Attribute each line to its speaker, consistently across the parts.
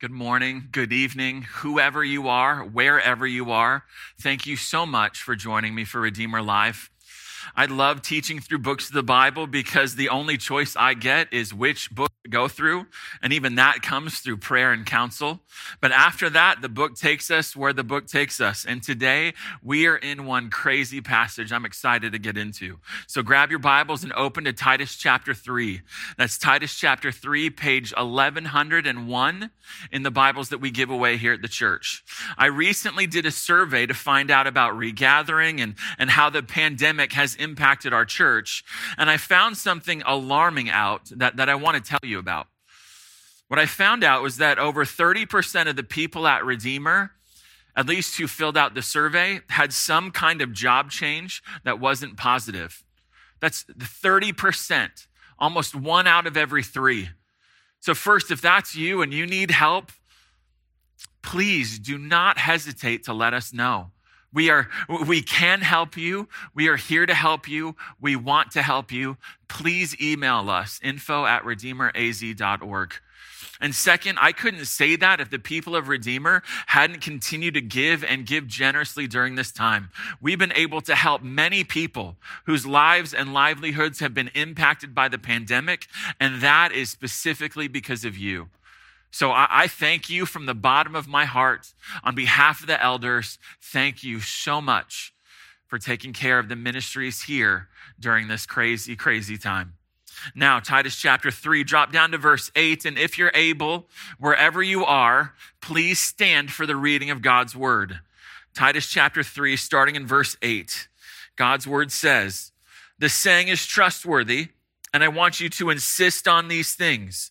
Speaker 1: Good morning, good evening, whoever you are, wherever you are. Thank you so much for joining me for Redeemer Live. I love teaching through books of the Bible because the only choice I get is which book go through. And even that comes through prayer and counsel. But after that, the book takes us where the book takes us. And today we are in one crazy passage I'm excited to get into. So grab your Bibles and open to Titus chapter 3. That's Titus chapter 3, page 1101 in the Bibles that we give away here at the church. I recently did a survey to find out about regathering and, and how the pandemic has impacted our church. And I found something alarming out that, that I want to tell you about. What I found out was that over 30% of the people at Redeemer, at least who filled out the survey, had some kind of job change that wasn't positive. That's 30%, almost one out of every three. So, first, if that's you and you need help, please do not hesitate to let us know. We are, we can help you. We are here to help you. We want to help you. Please email us, info at redeemeraz.org. And second, I couldn't say that if the people of Redeemer hadn't continued to give and give generously during this time. We've been able to help many people whose lives and livelihoods have been impacted by the pandemic, and that is specifically because of you. So I, I, thank you from the bottom of my heart on behalf of the elders. Thank you so much for taking care of the ministries here during this crazy, crazy time. Now, Titus chapter 3, drop down to verse 8. And if you're able, wherever you are, please stand for the reading of God's word. Titus chapter 3, starting in verse 8. God's word says, The saying is trustworthy, and I want you to insist on these things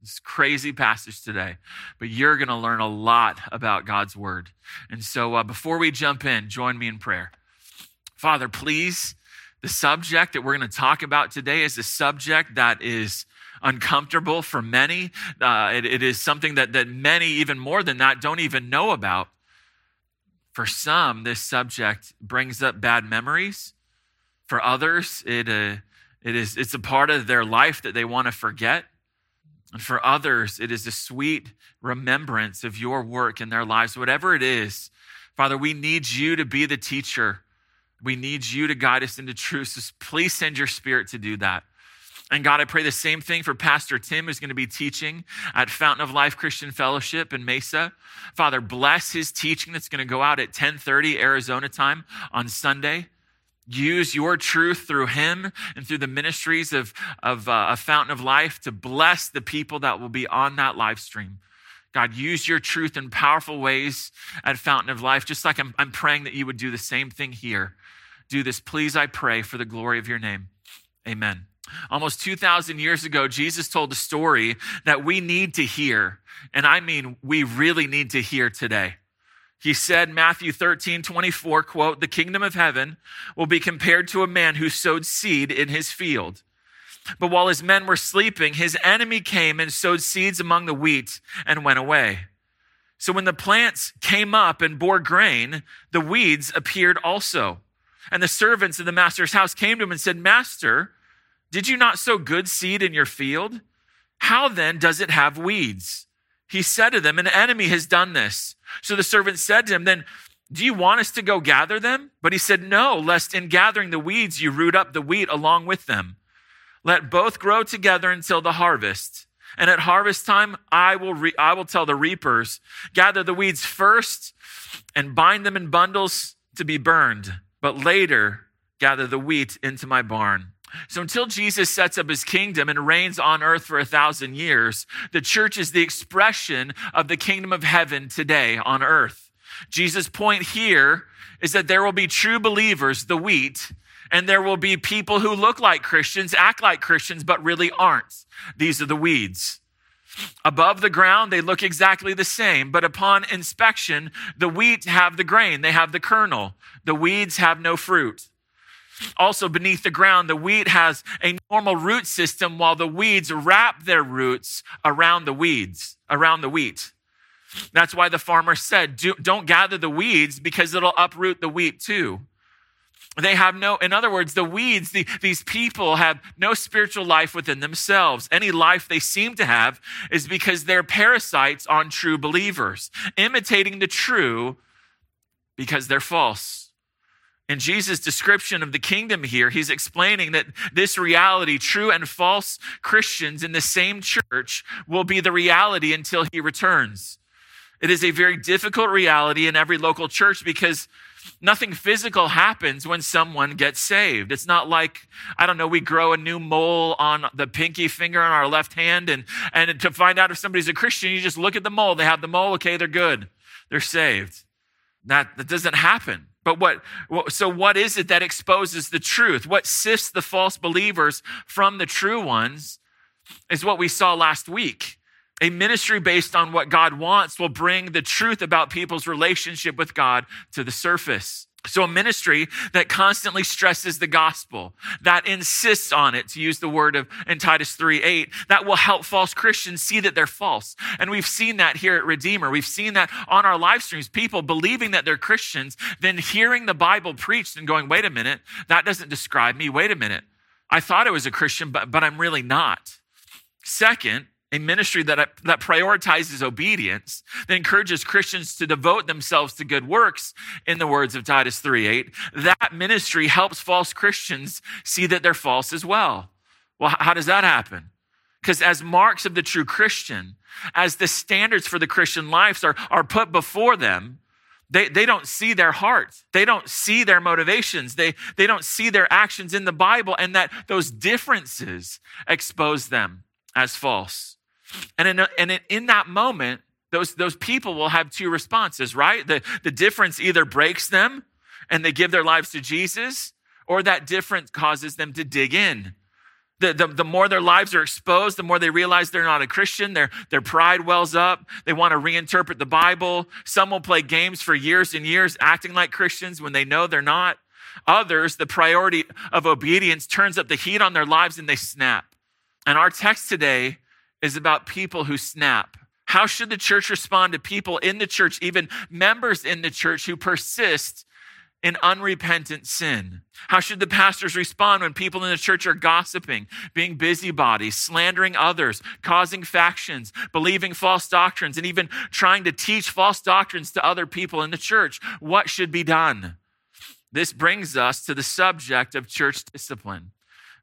Speaker 1: this crazy passage today, but you're going to learn a lot about God's word. And so uh, before we jump in, join me in prayer. Father, please, the subject that we're going to talk about today is a subject that is uncomfortable for many. Uh, it, it is something that, that many, even more than that, don't even know about. For some, this subject brings up bad memories. For others, it, uh, it is, it's a part of their life that they want to forget. And for others, it is a sweet remembrance of your work in their lives. Whatever it is, Father, we need you to be the teacher. We need you to guide us into truth. So please send your spirit to do that. And God, I pray the same thing for Pastor Tim, who's going to be teaching at Fountain of Life Christian Fellowship in Mesa. Father, bless his teaching that's going to go out at 1030 Arizona time on Sunday use your truth through him and through the ministries of, of uh, a fountain of life to bless the people that will be on that live stream. God, use your truth in powerful ways at Fountain of Life, just like I'm, I'm praying that you would do the same thing here. Do this, please, I pray, for the glory of your name. Amen. Almost 2,000 years ago, Jesus told a story that we need to hear. And I mean, we really need to hear today. He said, Matthew 13, 24, quote, the kingdom of heaven will be compared to a man who sowed seed in his field. But while his men were sleeping, his enemy came and sowed seeds among the wheat and went away. So when the plants came up and bore grain, the weeds appeared also. And the servants of the master's house came to him and said, Master, did you not sow good seed in your field? How then does it have weeds? He said to them, An enemy has done this. So the servant said to him, Then do you want us to go gather them? But he said, No, lest in gathering the weeds you root up the wheat along with them. Let both grow together until the harvest. And at harvest time, I will, re- I will tell the reapers, gather the weeds first and bind them in bundles to be burned, but later gather the wheat into my barn. So until Jesus sets up his kingdom and reigns on earth for a thousand years, the church is the expression of the kingdom of heaven today on earth. Jesus' point here is that there will be true believers, the wheat, and there will be people who look like Christians, act like Christians, but really aren't. These are the weeds. Above the ground, they look exactly the same, but upon inspection, the wheat have the grain, they have the kernel. The weeds have no fruit. Also, beneath the ground, the wheat has a normal root system while the weeds wrap their roots around the weeds, around the wheat. That's why the farmer said, Do, not gather the weeds because it'll uproot the wheat too. They have no, in other words, the weeds, the, these people have no spiritual life within themselves. Any life they seem to have is because they're parasites on true believers, imitating the true because they're false. In Jesus' description of the kingdom here, he's explaining that this reality, true and false Christians in the same church, will be the reality until he returns. It is a very difficult reality in every local church because nothing physical happens when someone gets saved. It's not like, I don't know, we grow a new mole on the pinky finger on our left hand and, and to find out if somebody's a Christian, you just look at the mole. They have the mole. Okay, they're good. They're saved. That, that doesn't happen. But what, so what is it that exposes the truth? What sifts the false believers from the true ones is what we saw last week. A ministry based on what God wants will bring the truth about people's relationship with God to the surface. So, a ministry that constantly stresses the gospel, that insists on it, to use the word of in Titus 3 8, that will help false Christians see that they're false. And we've seen that here at Redeemer. We've seen that on our live streams, people believing that they're Christians, then hearing the Bible preached and going, wait a minute, that doesn't describe me. Wait a minute. I thought I was a Christian, but, but I'm really not. Second, a ministry that, that prioritizes obedience, that encourages Christians to devote themselves to good works, in the words of Titus 3 8, that ministry helps false Christians see that they're false as well. Well, how does that happen? Because as marks of the true Christian, as the standards for the Christian lives are, are put before them, they, they don't see their hearts. They don't see their motivations. They, they don't see their actions in the Bible, and that those differences expose them as false. And in, and in that moment, those, those people will have two responses, right? The, the difference either breaks them and they give their lives to Jesus, or that difference causes them to dig in. The, the, the, more their lives are exposed, the more they realize they're not a Christian. Their, their pride wells up. They want to reinterpret the Bible. Some will play games for years and years, acting like Christians when they know they're not. Others, the priority of obedience turns up the heat on their lives and they snap. And our text today is about people who snap. How should the church respond to people in the church, even members in the church who persist in unrepentant sin? How should the pastors respond when people in the church are gossiping, being busybodies, slandering others, causing factions, believing false doctrines, and even trying to teach false doctrines to other people in the church? What should be done? This brings us to the subject of church discipline.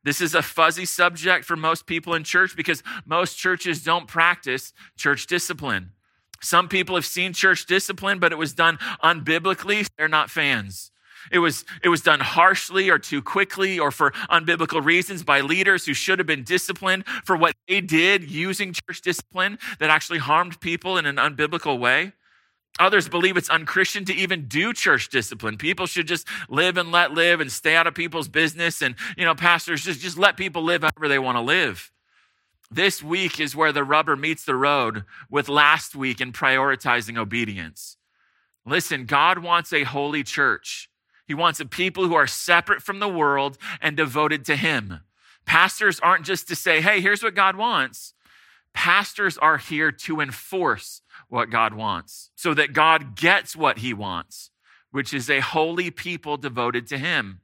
Speaker 1: This is a fuzzy subject for most people in church because most churches don't practice church discipline. Some people have seen church discipline, but it was done unbiblically. They're not fans. It was, it was done harshly or too quickly or for unbiblical reasons by leaders who should have been disciplined for what they did using church discipline that actually harmed people in an unbiblical way. Others believe it's unchristian to even do church discipline. People should just live and let live and stay out of people's business. And, you know, pastors just, just let people live however they want to live. This week is where the rubber meets the road with last week in prioritizing obedience. Listen, God wants a holy church. He wants a people who are separate from the world and devoted to Him. Pastors aren't just to say, hey, here's what God wants. Pastors are here to enforce what God wants so that God gets what he wants, which is a holy people devoted to him.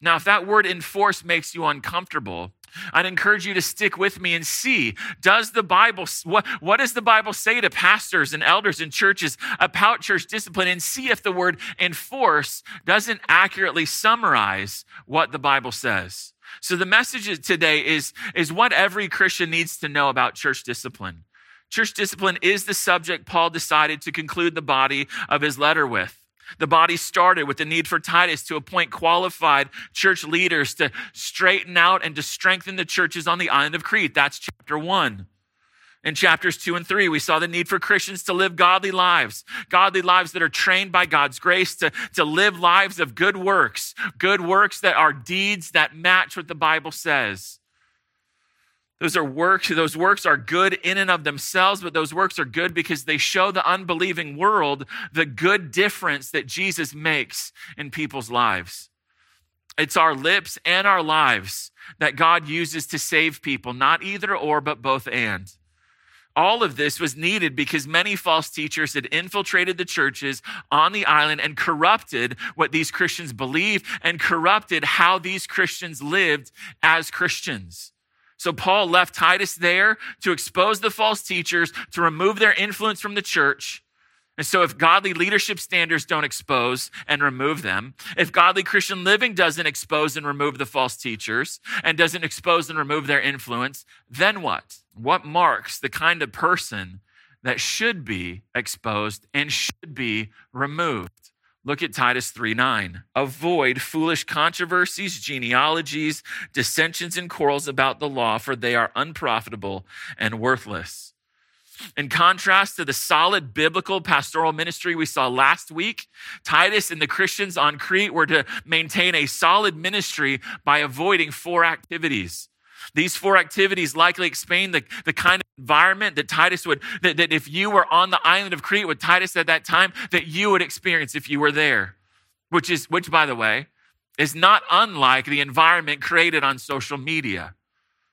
Speaker 1: Now, if that word enforce makes you uncomfortable, I'd encourage you to stick with me and see does the Bible what, what does the Bible say to pastors and elders in churches about church discipline and see if the word enforce doesn't accurately summarize what the Bible says. So the message today is, is what every Christian needs to know about church discipline. Church discipline is the subject Paul decided to conclude the body of his letter with. The body started with the need for Titus to appoint qualified church leaders to straighten out and to strengthen the churches on the island of Crete. That's chapter one. In chapters two and three, we saw the need for Christians to live godly lives, godly lives that are trained by God's grace to, to live lives of good works, good works that are deeds that match what the Bible says. Those are works, those works are good in and of themselves, but those works are good because they show the unbelieving world the good difference that Jesus makes in people's lives. It's our lips and our lives that God uses to save people, not either or, but both and. All of this was needed because many false teachers had infiltrated the churches on the island and corrupted what these Christians believed and corrupted how these Christians lived as Christians. So Paul left Titus there to expose the false teachers, to remove their influence from the church. And so, if godly leadership standards don't expose and remove them, if godly Christian living doesn't expose and remove the false teachers and doesn't expose and remove their influence, then what? What marks the kind of person that should be exposed and should be removed? Look at Titus 3 9. Avoid foolish controversies, genealogies, dissensions, and quarrels about the law, for they are unprofitable and worthless. In contrast to the solid biblical pastoral ministry we saw last week, Titus and the Christians on Crete were to maintain a solid ministry by avoiding four activities these four activities likely explain the, the kind of environment that Titus would, that, that if you were on the island of Crete with Titus at that time, that you would experience if you were there. Which is, which by the way, is not unlike the environment created on social media.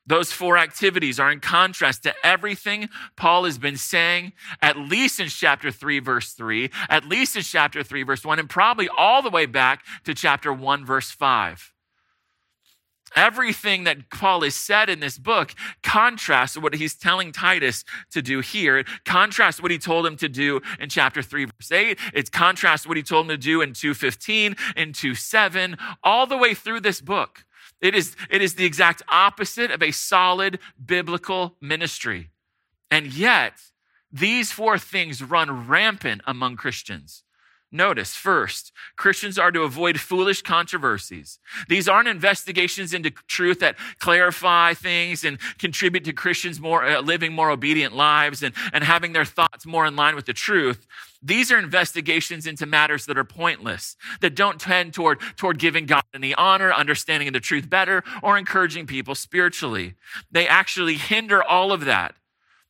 Speaker 1: Those four activities are in contrast to everything Paul has been saying, at least in chapter 3, verse 3, at least in chapter 3, verse 1, and probably all the way back to chapter 1, verse 5. Everything that Paul has said in this book contrasts what he's telling Titus to do here. It contrasts what he told him to do in chapter 3, verse 8. It contrasts what he told him to do in 2.15, in 2.7, all the way through this book. It is, it is the exact opposite of a solid biblical ministry. And yet, these four things run rampant among Christians. Notice first, Christians are to avoid foolish controversies. These aren't investigations into truth that clarify things and contribute to Christians more uh, living more obedient lives and, and having their thoughts more in line with the truth. These are investigations into matters that are pointless, that don't tend toward, toward giving God any honor, understanding the truth better, or encouraging people spiritually. They actually hinder all of that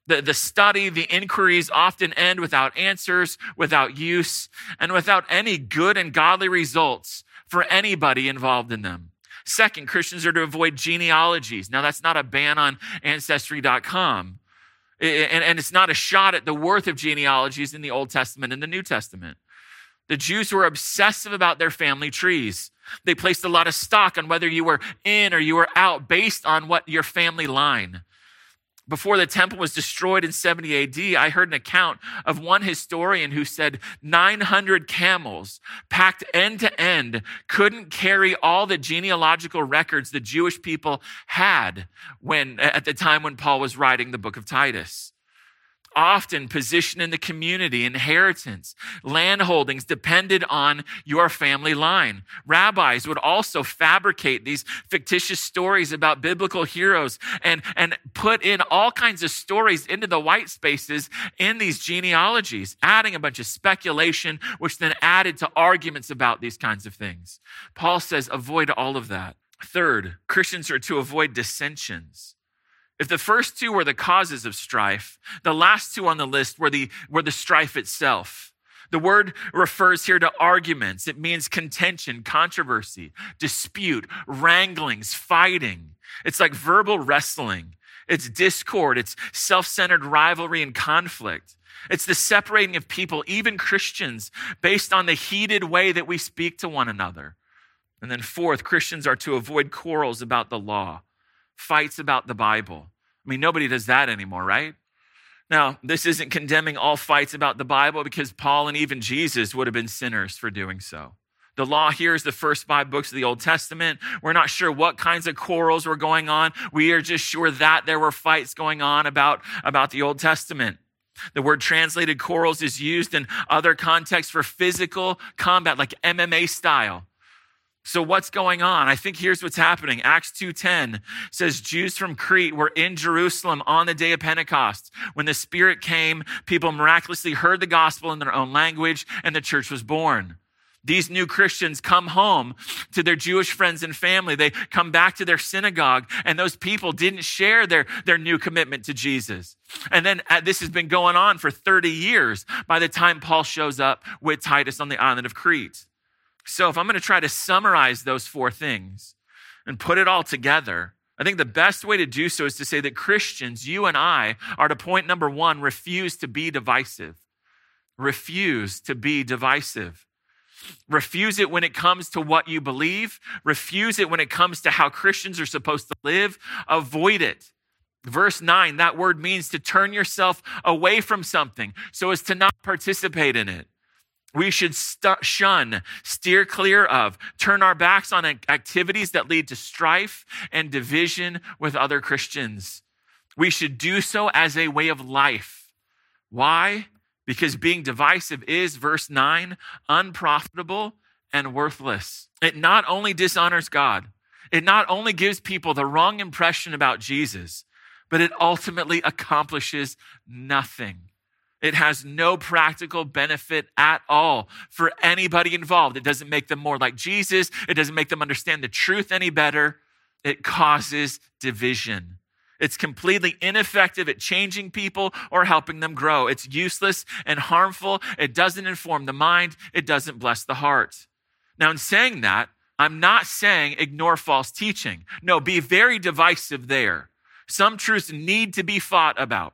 Speaker 1: the, the study, the inquiries often end without answers, without use, and without any good and godly results for anybody involved in them. Second, Christians are to avoid genealogies. Now, that's not a ban on ancestry.com. And, and it's not a shot at the worth of genealogies in the Old Testament and the New Testament. The Jews were obsessive about their family trees. They placed a lot of stock on whether you were in or you were out based on what your family line before the temple was destroyed in 70 AD, I heard an account of one historian who said 900 camels packed end to end couldn't carry all the genealogical records the Jewish people had when, at the time when Paul was writing the book of Titus often position in the community, inheritance, landholdings depended on your family line. Rabbis would also fabricate these fictitious stories about biblical heroes and, and put in all kinds of stories into the white spaces in these genealogies, adding a bunch of speculation, which then added to arguments about these kinds of things. Paul says, avoid all of that. Third, Christians are to avoid dissensions. If the first two were the causes of strife, the last two on the list were the, were the strife itself. The word refers here to arguments. It means contention, controversy, dispute, wranglings, fighting. It's like verbal wrestling. It's discord. It's self centered rivalry and conflict. It's the separating of people, even Christians, based on the heated way that we speak to one another. And then, fourth, Christians are to avoid quarrels about the law fights about the Bible. I mean, nobody does that anymore, right? Now, this isn't condemning all fights about the Bible because Paul and even Jesus would have been sinners for doing so. The law here is the first five books of the Old Testament. We're not sure what kinds of quarrels were going on. We are just sure that there were fights going on about, about the Old Testament. The word translated quarrels is used in other contexts for physical combat, like MMA style. So what's going on? I think here's what's happening. Acts 2:10 says Jews from Crete were in Jerusalem on the day of Pentecost. When the Spirit came, people miraculously heard the gospel in their own language and the church was born. These new Christians come home to their Jewish friends and family. They come back to their synagogue, and those people didn't share their, their new commitment to Jesus. And then uh, this has been going on for 30 years by the time Paul shows up with Titus on the island of Crete. So, if I'm going to try to summarize those four things and put it all together, I think the best way to do so is to say that Christians, you and I, are to point number one, refuse to be divisive. Refuse to be divisive. Refuse it when it comes to what you believe. Refuse it when it comes to how Christians are supposed to live. Avoid it. Verse 9, that word means to turn yourself away from something so as to not participate in it. We should st- shun, steer clear of, turn our backs on activities that lead to strife and division with other Christians. We should do so as a way of life. Why? because being divisive is, verse 9, unprofitable and worthless. It not only dishonors God, it not only gives people the wrong impression about Jesus, but it ultimately accomplishes nothing. It has no practical benefit at all for anybody involved. It doesn't make them more like Jesus. It doesn't make them understand the truth any better. It causes division. It's completely ineffective at changing people or helping them grow. It's useless and harmful. It doesn't inform the mind. It doesn't bless the heart. Now, in saying that, I'm not saying ignore false teaching. No, be very divisive there. Some truths need to be fought about.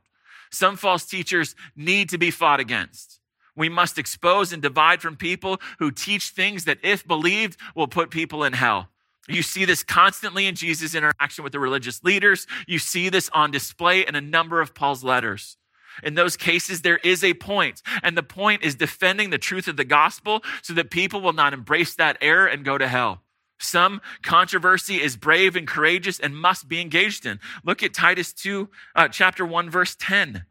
Speaker 1: Some false teachers need to be fought against. We must expose and divide from people who teach things that, if believed, will put people in hell. You see this constantly in Jesus' interaction with the religious leaders. You see this on display in a number of Paul's letters. In those cases, there is a point, and the point is defending the truth of the gospel so that people will not embrace that error and go to hell. Some controversy is brave and courageous and must be engaged in. Look at Titus 2, uh, chapter 1, verse 10.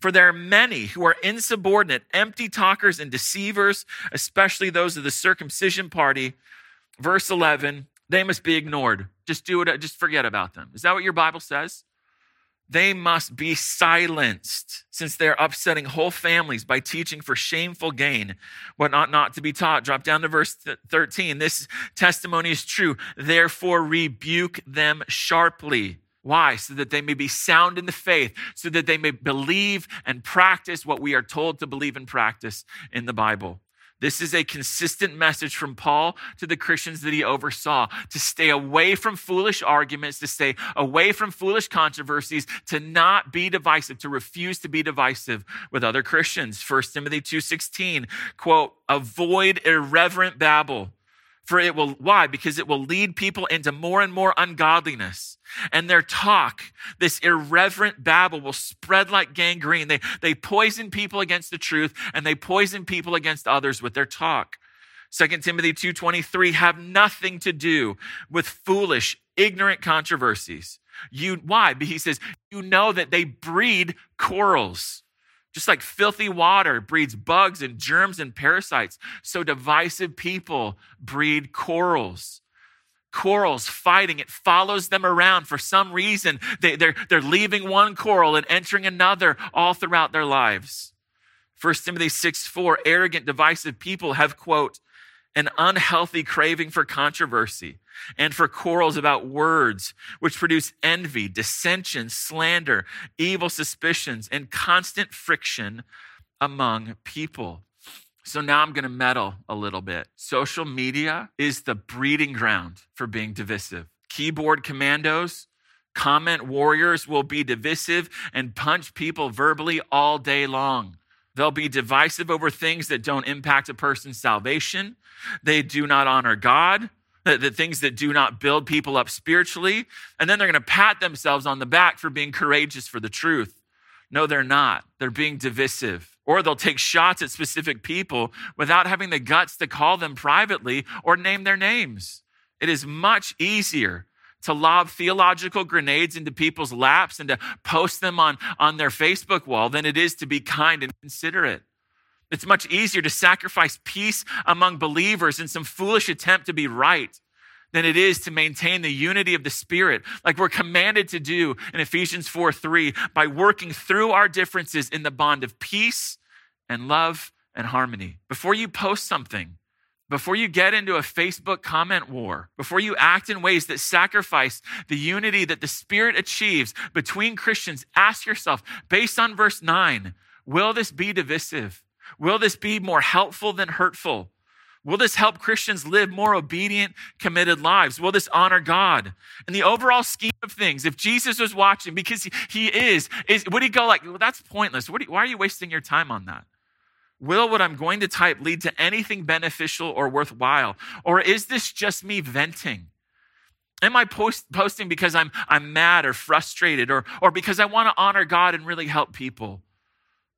Speaker 1: For there are many who are insubordinate, empty talkers, and deceivers, especially those of the circumcision party. Verse 11 they must be ignored. Just do it, just forget about them. Is that what your Bible says? They must be silenced since they're upsetting whole families by teaching for shameful gain what ought not to be taught. Drop down to verse 13. This testimony is true. Therefore, rebuke them sharply. Why? So that they may be sound in the faith, so that they may believe and practice what we are told to believe and practice in the Bible. This is a consistent message from Paul to the Christians that he oversaw to stay away from foolish arguments, to stay away from foolish controversies, to not be divisive, to refuse to be divisive with other Christians. 1 Timothy 2:16, quote, avoid irreverent babble for it will, why? Because it will lead people into more and more ungodliness. And their talk, this irreverent babble, will spread like gangrene. They, they poison people against the truth and they poison people against others with their talk. 2 Timothy 2:23 have nothing to do with foolish, ignorant controversies. You why? But he says, you know that they breed quarrels. Just like filthy water breeds bugs and germs and parasites, so divisive people breed quarrels. Quarrels, fighting, it follows them around for some reason. They, they're, they're leaving one quarrel and entering another all throughout their lives. 1 Timothy 6 4, arrogant, divisive people have, quote, an unhealthy craving for controversy and for quarrels about words, which produce envy, dissension, slander, evil suspicions, and constant friction among people. So now I'm going to meddle a little bit. Social media is the breeding ground for being divisive. Keyboard commandos, comment warriors will be divisive and punch people verbally all day long. They'll be divisive over things that don't impact a person's salvation. They do not honor God, the, the things that do not build people up spiritually. And then they're going to pat themselves on the back for being courageous for the truth. No, they're not. They're being divisive. Or they'll take shots at specific people without having the guts to call them privately or name their names. It is much easier to lob theological grenades into people's laps and to post them on, on their Facebook wall than it is to be kind and considerate. It's much easier to sacrifice peace among believers in some foolish attempt to be right than it is to maintain the unity of the Spirit, like we're commanded to do in Ephesians 4 3, by working through our differences in the bond of peace and love and harmony. Before you post something, before you get into a Facebook comment war, before you act in ways that sacrifice the unity that the Spirit achieves between Christians, ask yourself, based on verse 9, will this be divisive? Will this be more helpful than hurtful? Will this help Christians live more obedient, committed lives? Will this honor God? In the overall scheme of things, if Jesus was watching, because he, is, is, would he go like, well, that's pointless. You, why are you wasting your time on that? Will what I'm going to type lead to anything beneficial or worthwhile? Or is this just me venting? Am I post, posting because I'm, I'm mad or frustrated or, or because I want to honor God and really help people?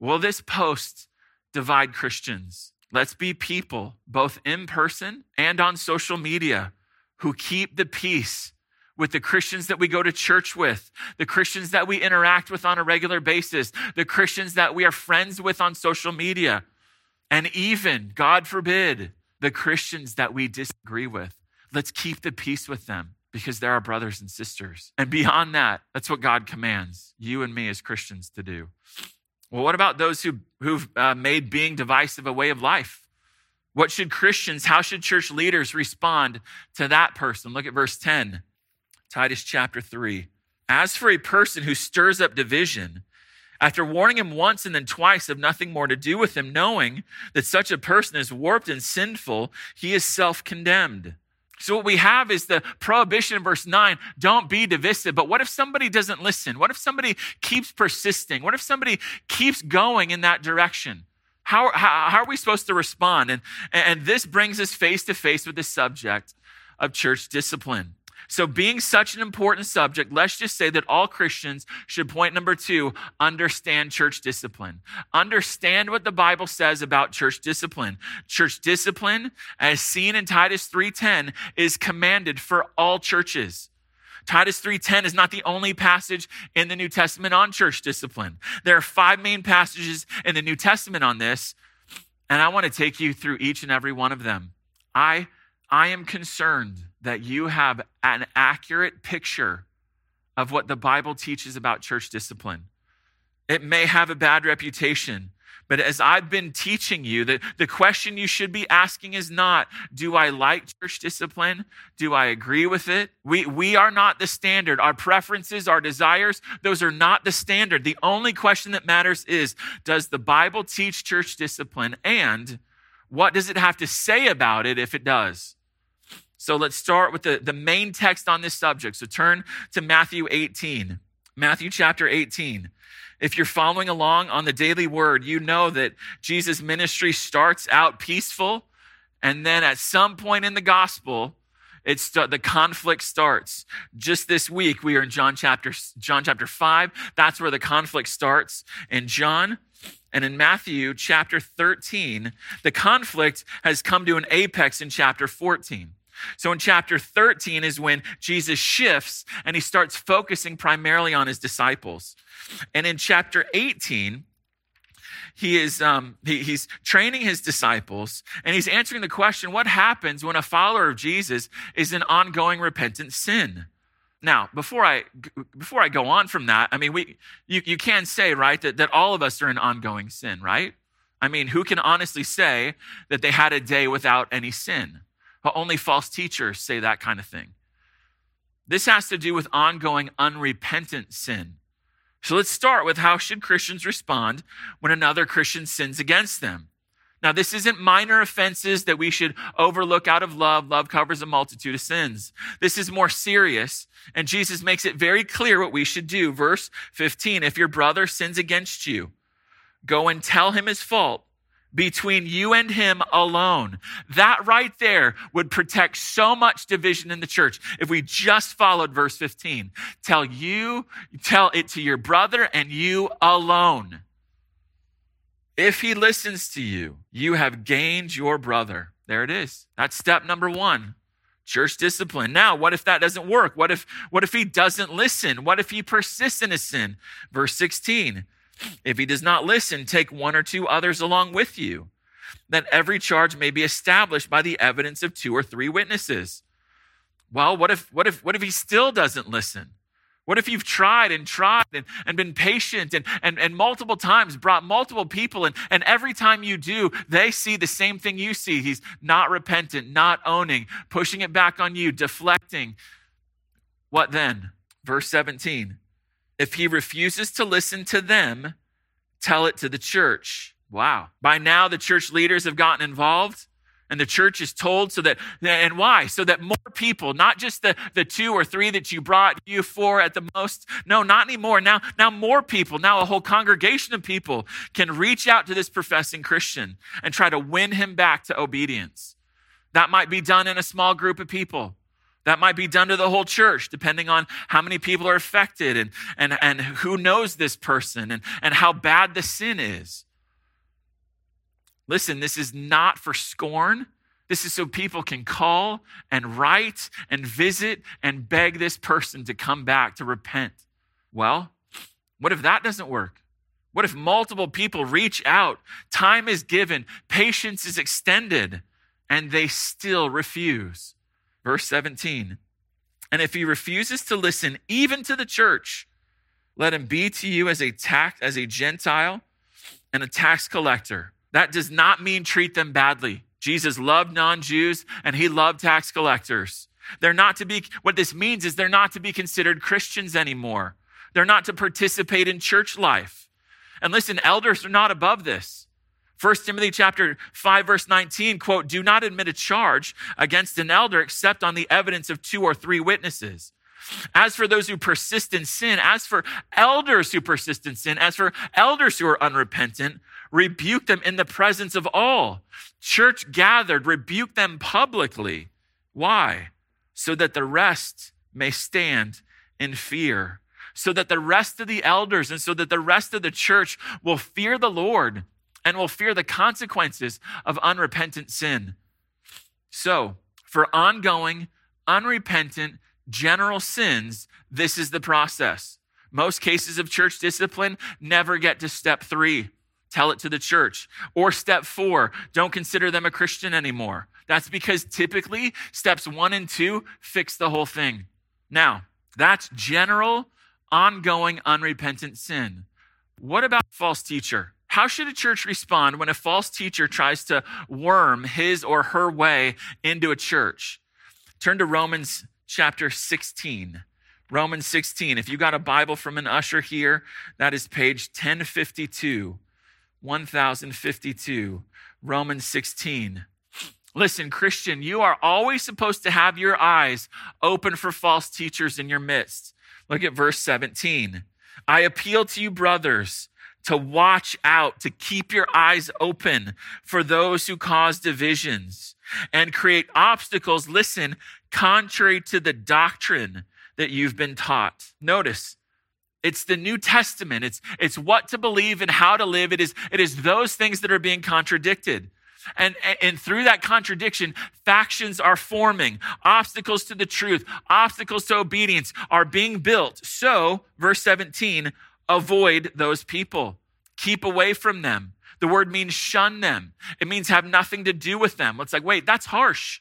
Speaker 1: Will this post divide Christians? Let's be people, both in person and on social media, who keep the peace with the Christians that we go to church with, the Christians that we interact with on a regular basis, the Christians that we are friends with on social media, and even, God forbid, the Christians that we disagree with. Let's keep the peace with them because they're our brothers and sisters. And beyond that, that's what God commands you and me as Christians to do. Well, what about those who, who've uh, made being divisive a way of life? What should Christians, how should church leaders respond to that person? Look at verse 10, Titus chapter 3. As for a person who stirs up division, after warning him once and then twice of nothing more to do with him, knowing that such a person is warped and sinful, he is self condemned. So, what we have is the prohibition in verse 9 don't be divisive. But what if somebody doesn't listen? What if somebody keeps persisting? What if somebody keeps going in that direction? How, how, how are we supposed to respond? And, and this brings us face to face with the subject of church discipline. So, being such an important subject, let's just say that all Christians should, point number two, understand church discipline. Understand what the Bible says about church discipline. Church discipline, as seen in Titus 3.10, is commanded for all churches. Titus 3:10 is not the only passage in the New Testament on church discipline. There are five main passages in the New Testament on this, and I want to take you through each and every one of them. I I am concerned that you have an accurate picture of what the Bible teaches about church discipline. It may have a bad reputation, but as I've been teaching you, the, the question you should be asking is not, do I like church discipline? Do I agree with it? We, we are not the standard. Our preferences, our desires, those are not the standard. The only question that matters is, does the Bible teach church discipline? And what does it have to say about it if it does? So let's start with the, the main text on this subject. So turn to Matthew 18, Matthew chapter 18. If you're following along on the daily word, you know that Jesus' ministry starts out peaceful. And then at some point in the gospel, it's the conflict starts. Just this week, we are in John chapter, John chapter 5. That's where the conflict starts in John. And in Matthew chapter 13, the conflict has come to an apex in chapter 14. So in chapter 13 is when Jesus shifts and he starts focusing primarily on his disciples. And in chapter 18, he is um, he, he's training his disciples and he's answering the question what happens when a follower of jesus is in ongoing repentant sin? Now before i before i go on from that i mean we you, you can say right that, that all of us are in ongoing sin right? I mean who can honestly say that they had a day without any sin only false teachers say that kind of thing. This has to do with ongoing unrepentant sin. So let's start with how should Christians respond when another Christian sins against them? Now, this isn't minor offenses that we should overlook out of love. Love covers a multitude of sins. This is more serious, and Jesus makes it very clear what we should do. Verse 15 If your brother sins against you, go and tell him his fault between you and him alone. That right there would protect so much division in the church if we just followed verse 15. Tell you, tell it to your brother and you alone. If he listens to you, you have gained your brother. There it is. That's step number one. Church discipline. Now, what if that doesn't work? What if, what if he doesn't listen? What if he persists in his sin? Verse 16. If he does not listen, take one or two others along with you, that every charge may be established by the evidence of two or three witnesses. Well, what if what if what if he still doesn't listen? What if you've tried and tried and, and been patient and, and, and multiple times brought multiple people, and, and every time you do, they see the same thing you see? He's not repentant, not owning, pushing it back on you, deflecting. What then? Verse 17. If he refuses to listen to them, tell it to the church. Wow. By now, the church leaders have gotten involved. And the church is told so that, and why? So that more people, not just the, the two or three that you brought, you four at the most. No, not anymore. Now, now more people, now a whole congregation of people can reach out to this professing Christian and try to win him back to obedience. That might be done in a small group of people. That might be done to the whole church, depending on how many people are affected and, and, and who knows this person and, and how bad the sin is. Listen, this is not for scorn. This is so people can call and write and visit and beg this person to come back to repent. Well, what if that doesn't work? What if multiple people reach out, time is given, patience is extended, and they still refuse? Verse 17. And if he refuses to listen even to the church, let him be to you as a tax as a Gentile and a tax collector that does not mean treat them badly. Jesus loved non Jews and he loved tax collectors. They're not to be, what this means is they're not to be considered Christians anymore. They're not to participate in church life. And listen, elders are not above this. 1 Timothy chapter 5 verse 19 quote do not admit a charge against an elder except on the evidence of two or three witnesses as for those who persist in sin as for elders who persist in sin as for elders who are unrepentant rebuke them in the presence of all. Church gathered, rebuke them publicly. Why? So that the rest may stand in fear. So that the rest of the elders and so that the rest of the church will fear the Lord and will fear the consequences of unrepentant sin. So, for ongoing, unrepentant, general sins, this is the process. Most cases of church discipline never get to step three. Tell it to the church. Or step four, don't consider them a Christian anymore. That's because typically steps one and two fix the whole thing. Now, that's general, ongoing, unrepentant sin. What about false teacher? How should a church respond when a false teacher tries to worm his or her way into a church? Turn to Romans chapter 16. Romans 16. If you got a Bible from an usher here, that is page 1052. 1052, Romans 16. Listen, Christian, you are always supposed to have your eyes open for false teachers in your midst. Look at verse 17. I appeal to you, brothers, to watch out, to keep your eyes open for those who cause divisions and create obstacles, listen, contrary to the doctrine that you've been taught. Notice, it's the New Testament. It's, it's what to believe and how to live. It is, it is those things that are being contradicted. And, and through that contradiction, factions are forming. Obstacles to the truth, obstacles to obedience are being built. So, verse 17, avoid those people. Keep away from them. The word means shun them. It means have nothing to do with them. It's like, wait, that's harsh.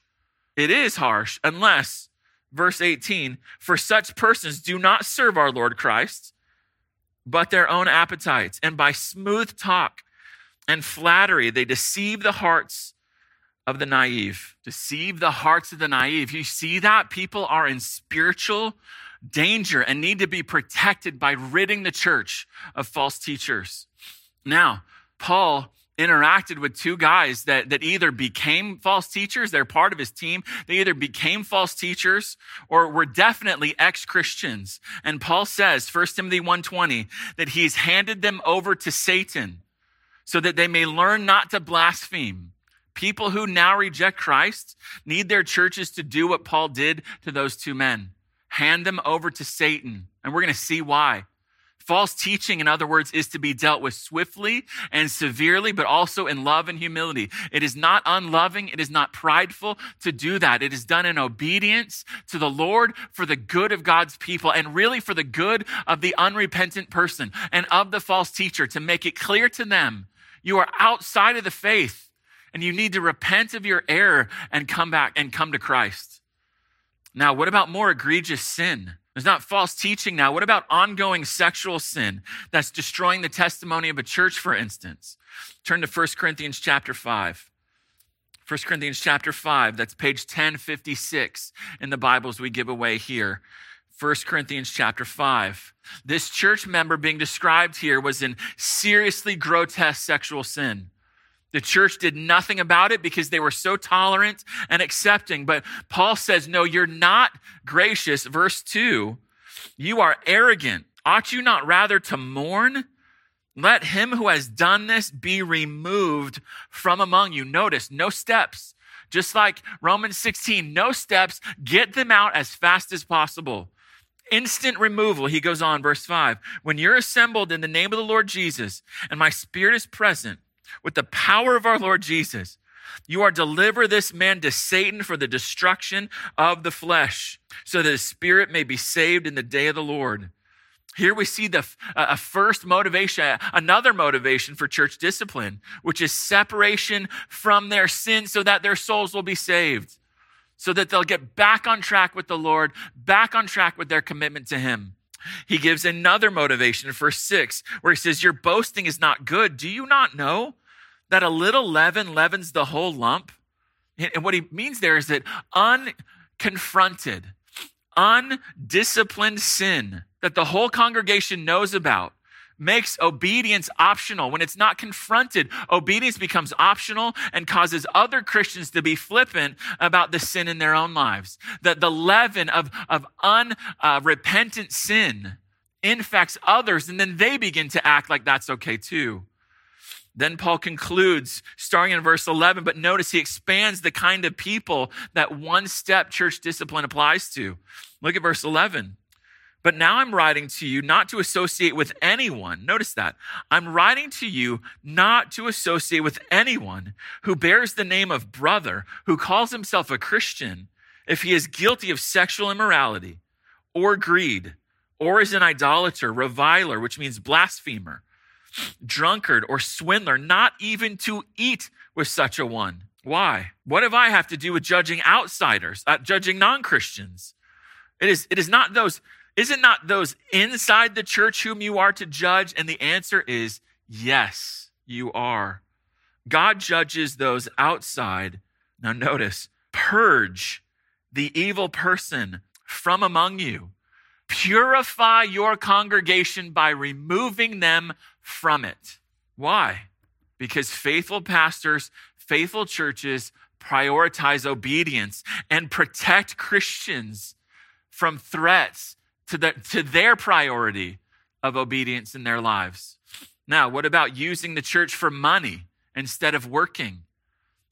Speaker 1: It is harsh unless verse 18 For such persons do not serve our Lord Christ, but their own appetites. And by smooth talk and flattery, they deceive the hearts of the naive. Deceive the hearts of the naive. You see that? People are in spiritual danger and need to be protected by ridding the church of false teachers. Now, Paul interacted with two guys that, that either became false teachers, they're part of his team, they either became false teachers or were definitely ex-Christians. And Paul says, 1 Timothy 1:20, that he's handed them over to Satan so that they may learn not to blaspheme. People who now reject Christ need their churches to do what Paul did to those two men. Hand them over to Satan. And we're going to see why. False teaching, in other words, is to be dealt with swiftly and severely, but also in love and humility. It is not unloving. It is not prideful to do that. It is done in obedience to the Lord for the good of God's people and really for the good of the unrepentant person and of the false teacher to make it clear to them you are outside of the faith and you need to repent of your error and come back and come to Christ. Now, what about more egregious sin? There's not false teaching now. What about ongoing sexual sin that's destroying the testimony of a church, for instance? Turn to 1 Corinthians chapter 5. 1 Corinthians chapter 5, that's page 1056 in the Bibles we give away here. 1 Corinthians chapter 5. This church member being described here was in seriously grotesque sexual sin. The church did nothing about it because they were so tolerant and accepting. But Paul says, No, you're not gracious. Verse 2 You are arrogant. Ought you not rather to mourn? Let him who has done this be removed from among you. Notice, no steps. Just like Romans 16, no steps. Get them out as fast as possible. Instant removal. He goes on, verse 5. When you're assembled in the name of the Lord Jesus, and my spirit is present, with the power of our Lord Jesus, you are deliver this man to Satan for the destruction of the flesh, so that his spirit may be saved in the day of the Lord. Here we see the a first motivation, another motivation for church discipline, which is separation from their sin so that their souls will be saved, so that they'll get back on track with the Lord, back on track with their commitment to Him. He gives another motivation in verse 6, where he says, Your boasting is not good. Do you not know that a little leaven leavens the whole lump? And what he means there is that unconfronted, undisciplined sin that the whole congregation knows about makes obedience optional. When it's not confronted, obedience becomes optional and causes other Christians to be flippant about the sin in their own lives. That the leaven of, of unrepentant uh, sin infects others, and then they begin to act like that's okay too. Then Paul concludes, starting in verse 11, but notice he expands the kind of people that one step church discipline applies to. Look at verse 11. But now I'm writing to you not to associate with anyone. Notice that. I'm writing to you not to associate with anyone who bears the name of brother, who calls himself a Christian, if he is guilty of sexual immorality or greed, or is an idolater, reviler, which means blasphemer, drunkard, or swindler, not even to eat with such a one. Why? What have I have to do with judging outsiders, uh, judging non Christians? It is, it is not those is it not those inside the church whom you are to judge? And the answer is yes, you are. God judges those outside. Now, notice, purge the evil person from among you. Purify your congregation by removing them from it. Why? Because faithful pastors, faithful churches prioritize obedience and protect Christians from threats to, the, to their priority of obedience in their lives. Now, what about using the church for money instead of working?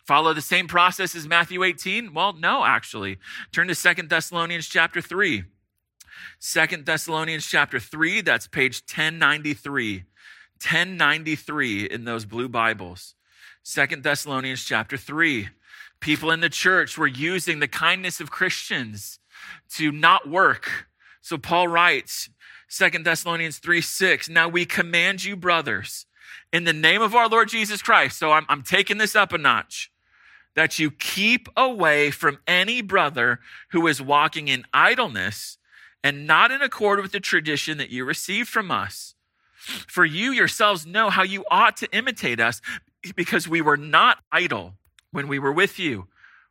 Speaker 1: Follow the same process as Matthew 18? Well, no, actually. Turn to Second Thessalonians chapter 3. Second Thessalonians chapter 3, that's page 1093. 1093 in those blue Bibles. Second Thessalonians chapter 3. People in the church were using the kindness of Christians to not work, so Paul writes, 2 Thessalonians 3 6, now we command you, brothers, in the name of our Lord Jesus Christ. So I'm, I'm taking this up a notch that you keep away from any brother who is walking in idleness and not in accord with the tradition that you received from us. For you yourselves know how you ought to imitate us because we were not idle when we were with you.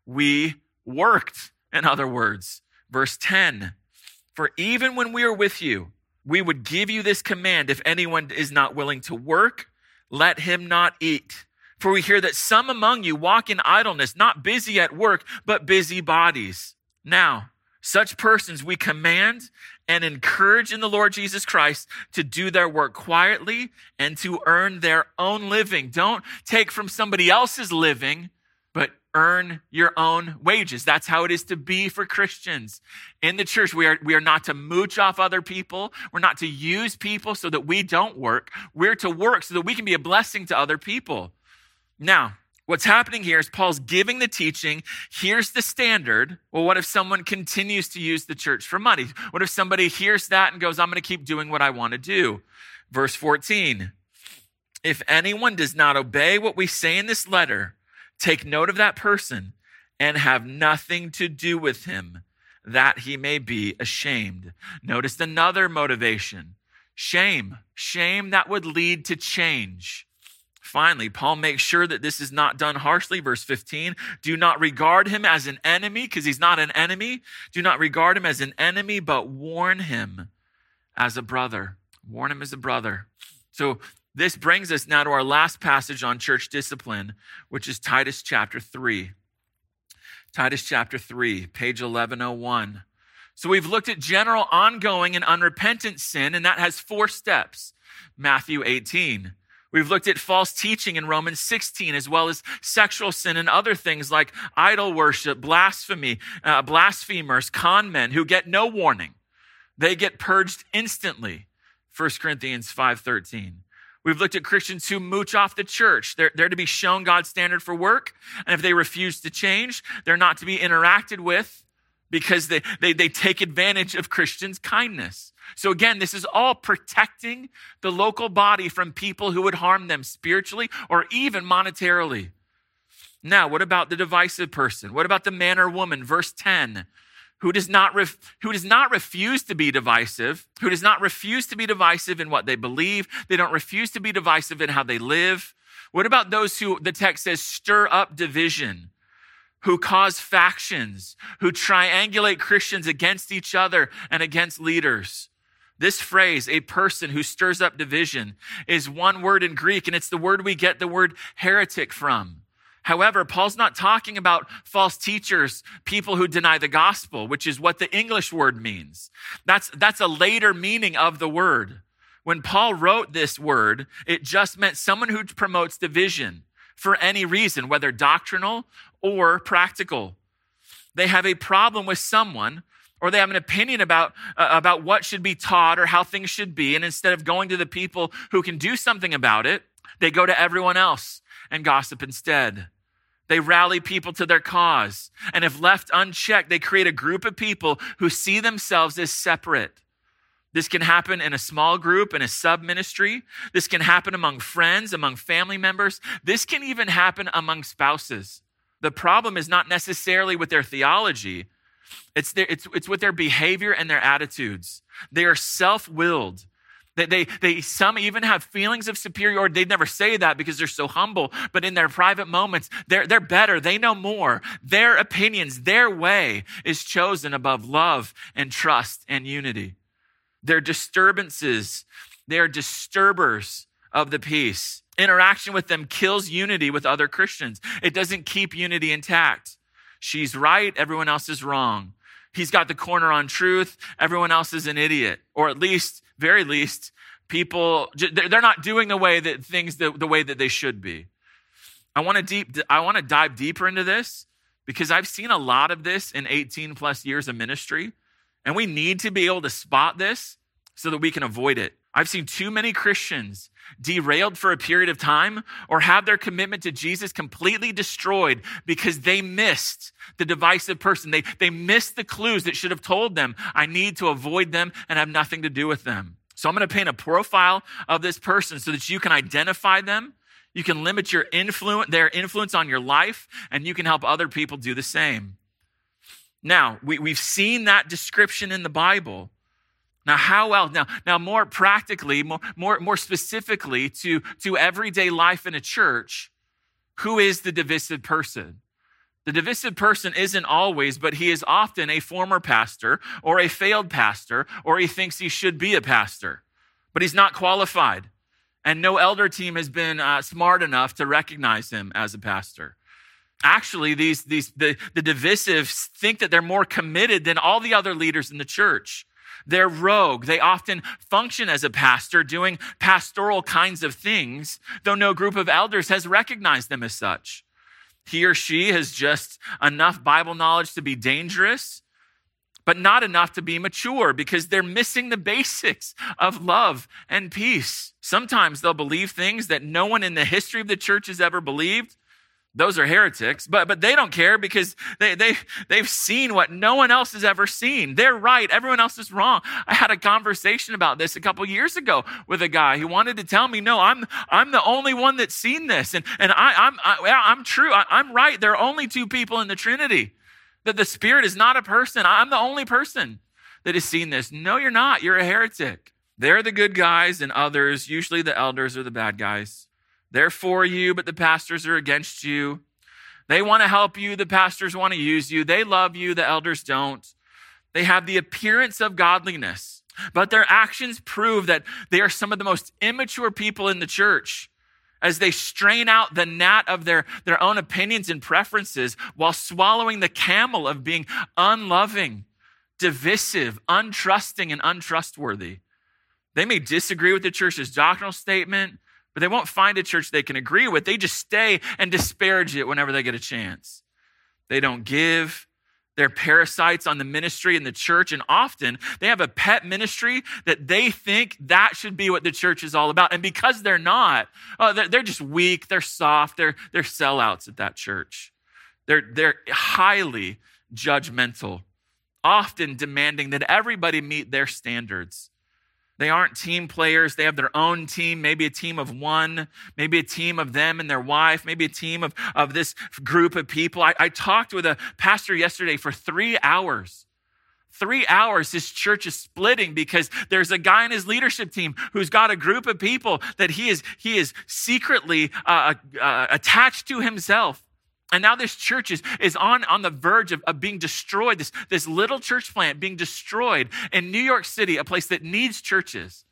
Speaker 1: We worked, in other words. Verse 10 for even when we are with you, we would give you this command if anyone is not willing to work, let him not eat. For we hear that some among you walk in idleness, not busy at work, but busy bodies. Now, such persons we command and encourage in the Lord Jesus Christ to do their work quietly and to earn their own living. Don't take from somebody else's living earn your own wages. That's how it is to be for Christians. In the church, we are, we are not to mooch off other people. We're not to use people so that we don't work. We're to work so that we can be a blessing to other people. Now, what's happening here is Paul's giving the teaching. Here's the standard. Well, what if someone continues to use the church for money? What if somebody hears that and goes, I'm going to keep doing what I want to do? Verse 14. If anyone does not obey what we say in this letter, Take note of that person and have nothing to do with him that he may be ashamed. Notice another motivation shame, shame that would lead to change. Finally, Paul makes sure that this is not done harshly. Verse 15 do not regard him as an enemy, because he's not an enemy. Do not regard him as an enemy, but warn him as a brother. Warn him as a brother. So, this brings us now to our last passage on church discipline, which is Titus chapter 3. Titus chapter 3, page 1101. So we've looked at general, ongoing, and unrepentant sin, and that has four steps. Matthew 18. We've looked at false teaching in Romans 16, as well as sexual sin and other things like idol worship, blasphemy, uh, blasphemers, con men who get no warning. They get purged instantly. 1 Corinthians 5.13. We've looked at Christians who mooch off the church. They're, they're to be shown God's standard for work. And if they refuse to change, they're not to be interacted with because they, they, they take advantage of Christians' kindness. So again, this is all protecting the local body from people who would harm them spiritually or even monetarily. Now, what about the divisive person? What about the man or woman? Verse 10 who does not ref, who does not refuse to be divisive, who does not refuse to be divisive in what they believe, they don't refuse to be divisive in how they live. What about those who the text says stir up division, who cause factions, who triangulate Christians against each other and against leaders? This phrase, a person who stirs up division, is one word in Greek, and it's the word we get the word heretic from. However, Paul's not talking about false teachers, people who deny the gospel, which is what the English word means. That's, that's a later meaning of the word. When Paul wrote this word, it just meant someone who promotes division for any reason, whether doctrinal or practical. They have a problem with someone or they have an opinion about, uh, about what should be taught or how things should be. And instead of going to the people who can do something about it, they go to everyone else and gossip instead. They rally people to their cause. And if left unchecked, they create a group of people who see themselves as separate. This can happen in a small group, in a sub ministry. This can happen among friends, among family members. This can even happen among spouses. The problem is not necessarily with their theology, it's, their, it's, it's with their behavior and their attitudes. They are self willed. They, they, some even have feelings of superiority. They'd never say that because they're so humble, but in their private moments, they're, they're better. They know more. Their opinions, their way is chosen above love and trust and unity. They're disturbances. They're disturbers of the peace. Interaction with them kills unity with other Christians. It doesn't keep unity intact. She's right, everyone else is wrong. He's got the corner on truth, everyone else is an idiot. Or at least, very least, people, they're not doing the way that things the, the way that they should be. I want to deep, I want to dive deeper into this because I've seen a lot of this in 18 plus years of ministry. And we need to be able to spot this so that we can avoid it. I've seen too many Christians derailed for a period of time or have their commitment to Jesus completely destroyed because they missed the divisive person. They, they missed the clues that should have told them, I need to avoid them and have nothing to do with them. So I'm going to paint a profile of this person so that you can identify them. You can limit your influence, their influence on your life, and you can help other people do the same. Now, we, we've seen that description in the Bible. Now, how else? Now, now more practically, more, more, more specifically to, to everyday life in a church, who is the divisive person? The divisive person isn't always, but he is often a former pastor or a failed pastor, or he thinks he should be a pastor, but he's not qualified. And no elder team has been uh, smart enough to recognize him as a pastor. Actually, these, these, the, the divisives think that they're more committed than all the other leaders in the church. They're rogue. They often function as a pastor doing pastoral kinds of things, though no group of elders has recognized them as such. He or she has just enough Bible knowledge to be dangerous, but not enough to be mature because they're missing the basics of love and peace. Sometimes they'll believe things that no one in the history of the church has ever believed those are heretics, but, but they don't care because they, they, they've seen what no one else has ever seen. They're right. Everyone else is wrong. I had a conversation about this a couple years ago with a guy who wanted to tell me, no, I'm, I'm the only one that's seen this. And, and I, I'm, I, I'm true. I, I'm right. There are only two people in the Trinity. That the Spirit is not a person. I'm the only person that has seen this. No, you're not. You're a heretic. They're the good guys, and others, usually the elders, are the bad guys. They're for you, but the pastors are against you. They want to help you, the pastors want to use you. They love you, the elders don't. They have the appearance of godliness, but their actions prove that they are some of the most immature people in the church as they strain out the gnat of their, their own opinions and preferences while swallowing the camel of being unloving, divisive, untrusting, and untrustworthy. They may disagree with the church's doctrinal statement, but they won't find a church they can agree with. They just stay and disparage it whenever they get a chance. They don't give. They're parasites on the ministry and the church, and often they have a pet ministry that they think that should be what the church is all about. And because they're not, oh, they're, just weak, they're soft, they're, they're sellouts at that church. They're, they're highly judgmental, often demanding that everybody meet their standards. They aren't team players. They have their own team, maybe a team of one, maybe a team of them and their wife, maybe a team of, of this group of people. I, I talked with a pastor yesterday for three hours. Three hours, his church is splitting because there's a guy in his leadership team who's got a group of people that he is, he is secretly uh, uh, attached to himself. And now this church is, is on, on the verge of, of being destroyed, this, this little church plant being destroyed in New York City, a place that needs churches,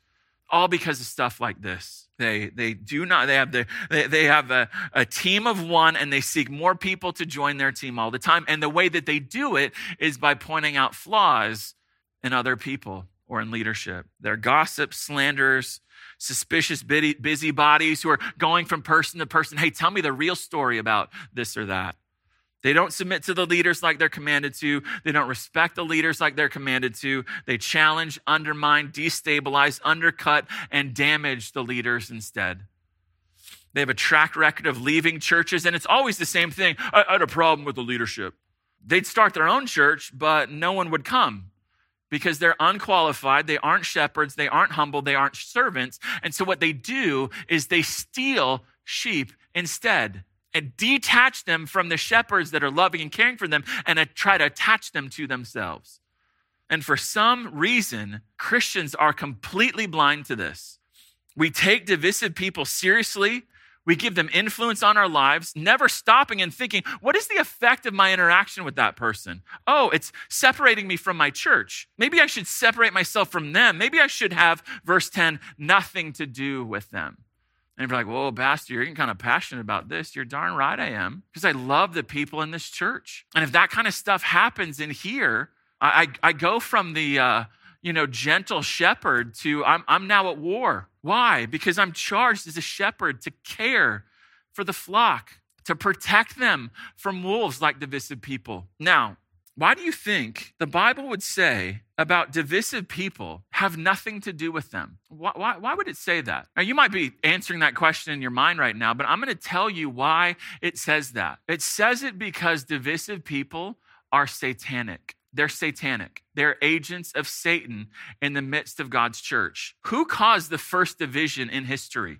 Speaker 1: all because of stuff like this. They, they do not, they have, the, they, they have a, a team of one and they seek more people to join their team all the time. And the way that they do it is by pointing out flaws in other people or in leadership. They're gossip, slanderers, suspicious busybodies who are going from person to person. Hey, tell me the real story about this or that. They don't submit to the leaders like they're commanded to. They don't respect the leaders like they're commanded to. They challenge, undermine, destabilize, undercut, and damage the leaders instead. They have a track record of leaving churches, and it's always the same thing. I, I had a problem with the leadership. They'd start their own church, but no one would come because they're unqualified, they aren't shepherds, they aren't humble, they aren't servants. And so what they do is they steal sheep instead and detach them from the shepherds that are loving and caring for them and try to attach them to themselves. And for some reason, Christians are completely blind to this. We take divisive people seriously we give them influence on our lives, never stopping and thinking, what is the effect of my interaction with that person? Oh, it's separating me from my church. Maybe I should separate myself from them. Maybe I should have, verse 10, nothing to do with them. And if you're like, whoa, Pastor, you're getting kind of passionate about this. You're darn right I am, because I love the people in this church. And if that kind of stuff happens in here, I, I, I go from the, uh, you know, gentle shepherd to I'm, I'm now at war. Why? Because I'm charged as a shepherd to care for the flock, to protect them from wolves like divisive people. Now, why do you think the Bible would say about divisive people have nothing to do with them? Why, why, why, would it say that? Now, you might be answering that question in your mind right now, but I'm going to tell you why it says that. It says it because divisive people are satanic. They're satanic. They're agents of Satan in the midst of God's church. Who caused the first division in history?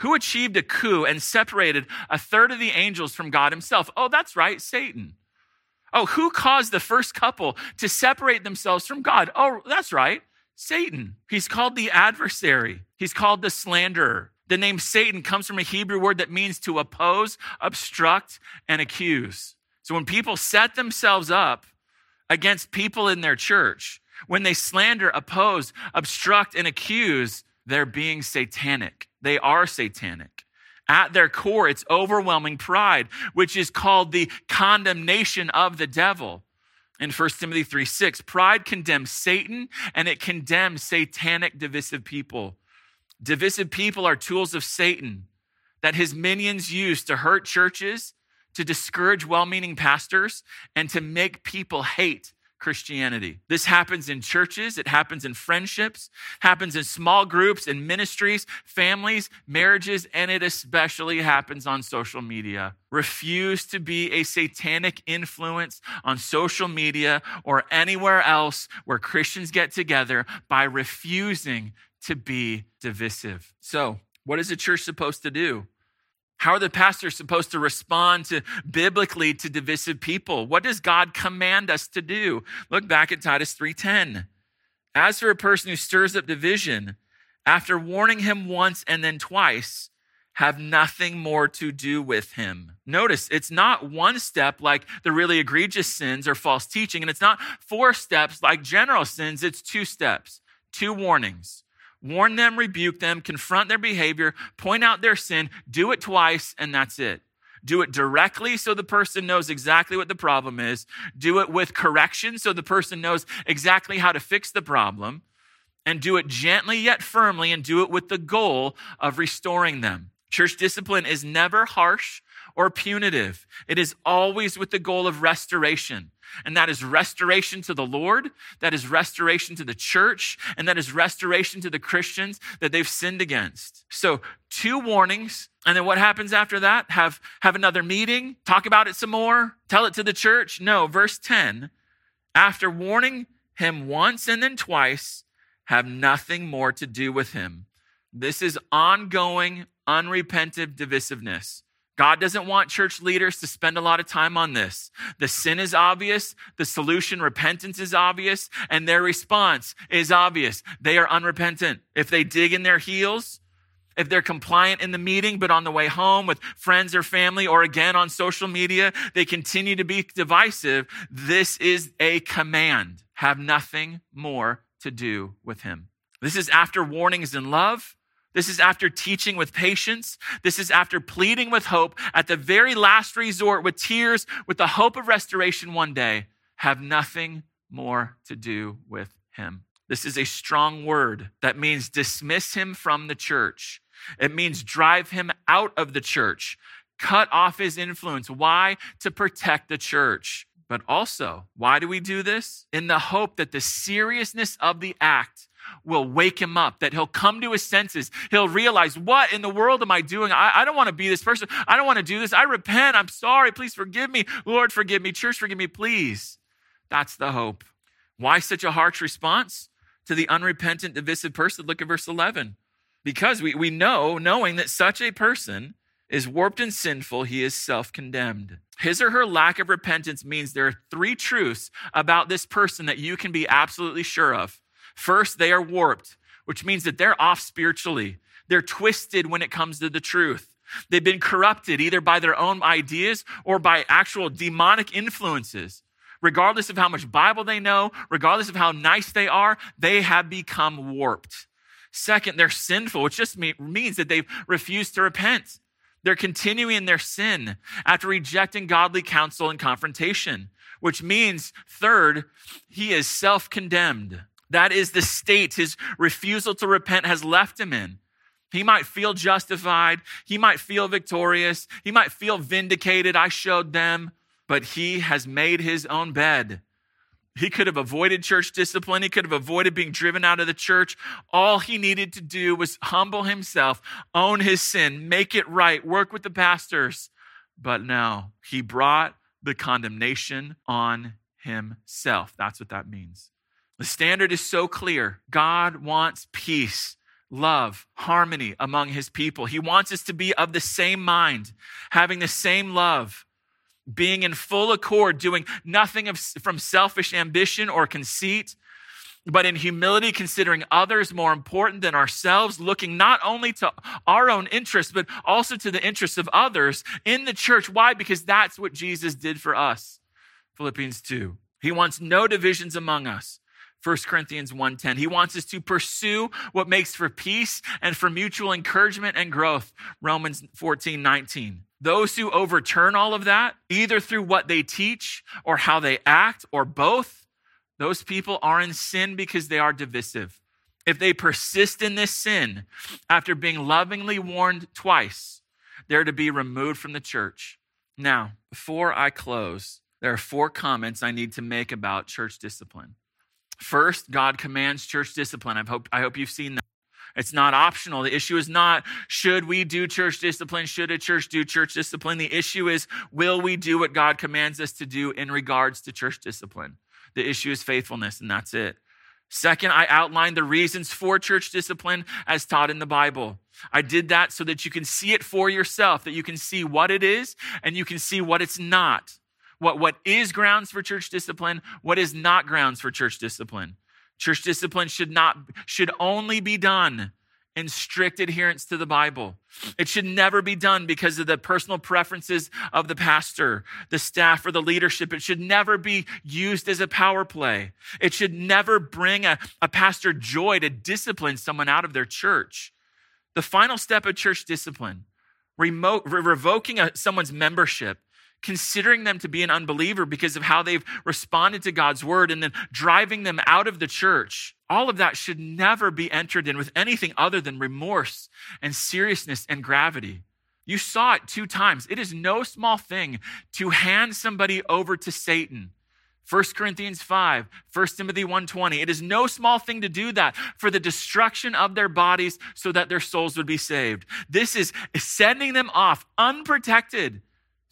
Speaker 1: Who achieved a coup and separated a third of the angels from God himself? Oh, that's right, Satan. Oh, who caused the first couple to separate themselves from God? Oh, that's right, Satan. He's called the adversary, he's called the slanderer. The name Satan comes from a Hebrew word that means to oppose, obstruct, and accuse. So when people set themselves up against people in their church, when they slander, oppose, obstruct, and accuse, they're being satanic. They are satanic. At their core, it's overwhelming pride, which is called the condemnation of the devil. In 1 Timothy 3 6, pride condemns Satan and it condemns satanic divisive people. Divisive people are tools of Satan that his minions use to hurt churches to discourage well meaning pastors, and to make people hate Christianity. This happens in churches, it happens in friendships, happens in small groups, in ministries, families, marriages, and it especially happens on social media. Refuse to be a satanic influence on social media or anywhere else where Christians get together by refusing to be divisive. So, what is a church supposed to do? How are the pastors supposed to respond to biblically to divisive people? What does God command us to do? Look back at Titus 3:10. As for a person who stirs up division, after warning him once and then twice, have nothing more to do with him. Notice it's not one step like the really egregious sins or false teaching, and it's not four steps like general sins, it's two steps, two warnings. Warn them, rebuke them, confront their behavior, point out their sin, do it twice, and that's it. Do it directly so the person knows exactly what the problem is. Do it with correction so the person knows exactly how to fix the problem. And do it gently yet firmly and do it with the goal of restoring them. Church discipline is never harsh or punitive. It is always with the goal of restoration. And that is restoration to the Lord, that is restoration to the church, and that is restoration to the Christians that they've sinned against. So, two warnings. And then what happens after that? Have, have another meeting, talk about it some more, tell it to the church? No, verse 10 after warning him once and then twice, have nothing more to do with him. This is ongoing, unrepentant divisiveness. God doesn't want church leaders to spend a lot of time on this. The sin is obvious, the solution, repentance, is obvious, and their response is obvious. They are unrepentant. If they dig in their heels, if they're compliant in the meeting, but on the way home with friends or family, or again on social media, they continue to be divisive, this is a command. Have nothing more to do with him. This is after warnings in love. This is after teaching with patience. This is after pleading with hope at the very last resort with tears, with the hope of restoration one day. Have nothing more to do with him. This is a strong word that means dismiss him from the church. It means drive him out of the church, cut off his influence. Why? To protect the church. But also, why do we do this? In the hope that the seriousness of the act will wake him up, that he'll come to his senses. He'll realize, what in the world am I doing? I, I don't want to be this person. I don't want to do this. I repent. I'm sorry. Please forgive me. Lord, forgive me. Church, forgive me, please. That's the hope. Why such a harsh response to the unrepentant, divisive person? Look at verse 11. Because we, we know, knowing that such a person is warped and sinful, he is self condemned. His or her lack of repentance means there are three truths about this person that you can be absolutely sure of. First, they are warped, which means that they're off spiritually. They're twisted when it comes to the truth. They've been corrupted either by their own ideas or by actual demonic influences. Regardless of how much Bible they know, regardless of how nice they are, they have become warped. Second, they're sinful, which just means that they've refused to repent. They're continuing in their sin after rejecting godly counsel and confrontation, which means, third, he is self condemned. That is the state his refusal to repent has left him in. He might feel justified. He might feel victorious. He might feel vindicated. I showed them, but he has made his own bed. He could have avoided church discipline. He could have avoided being driven out of the church. All he needed to do was humble himself, own his sin, make it right, work with the pastors. But no, he brought the condemnation on himself. That's what that means. The standard is so clear. God wants peace, love, harmony among his people. He wants us to be of the same mind, having the same love, being in full accord, doing nothing of, from selfish ambition or conceit, but in humility, considering others more important than ourselves, looking not only to our own interests, but also to the interests of others in the church. Why? Because that's what Jesus did for us. Philippians 2. He wants no divisions among us 1 Corinthians 1:10. He wants us to pursue what makes for peace and for mutual encouragement and growth. Romans 14:19. Those who overturn all of that, either through what they teach or how they act or both, those people are in sin because they are divisive. If they persist in this sin after being lovingly warned twice, they're to be removed from the church. Now, before I close, there are four comments I need to make about church discipline. First, God commands church discipline. I hope, I hope you've seen that. It's not optional. The issue is not should we do church discipline? Should a church do church discipline? The issue is will we do what God commands us to do in regards to church discipline? The issue is faithfulness, and that's it. Second, I outlined the reasons for church discipline as taught in the Bible. I did that so that you can see it for yourself, that you can see what it is and you can see what it's not. What, what is grounds for church discipline, what is not grounds for church discipline. Church discipline should not, should only be done in strict adherence to the Bible. It should never be done because of the personal preferences of the pastor, the staff, or the leadership. It should never be used as a power play. It should never bring a, a pastor joy to discipline someone out of their church. The final step of church discipline, remote, revoking a, someone's membership, considering them to be an unbeliever because of how they've responded to God's word and then driving them out of the church. All of that should never be entered in with anything other than remorse and seriousness and gravity. You saw it two times. It is no small thing to hand somebody over to Satan. 1 Corinthians 5, 1 Timothy 1:20. It is no small thing to do that for the destruction of their bodies so that their souls would be saved. This is sending them off unprotected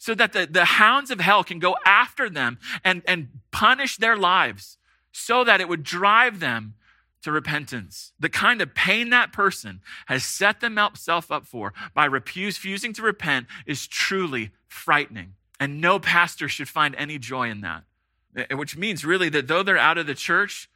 Speaker 1: so that the, the hounds of hell can go after them and, and punish their lives so that it would drive them to repentance. The kind of pain that person has set themselves up for by refusing to repent is truly frightening. And no pastor should find any joy in that. Eh, which means really that though they're out of the church,